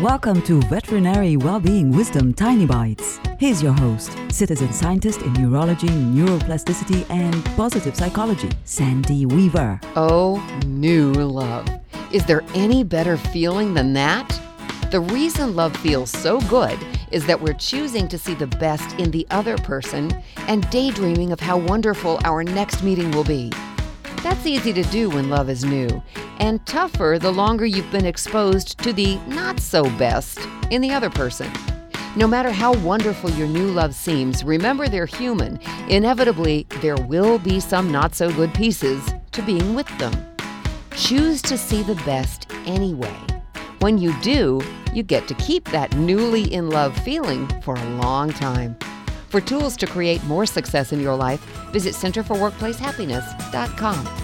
Welcome to Veterinary Wellbeing Wisdom Tiny Bites. Here's your host, citizen scientist in neurology, neuroplasticity, and positive psychology, Sandy Weaver. Oh, new love. Is there any better feeling than that? The reason love feels so good is that we're choosing to see the best in the other person and daydreaming of how wonderful our next meeting will be. That's easy to do when love is new, and tougher the longer you've been exposed to the not so best in the other person. No matter how wonderful your new love seems, remember they're human. Inevitably, there will be some not so good pieces to being with them. Choose to see the best anyway. When you do, you get to keep that newly in love feeling for a long time. For tools to create more success in your life, visit centerforworkplacehappiness.com.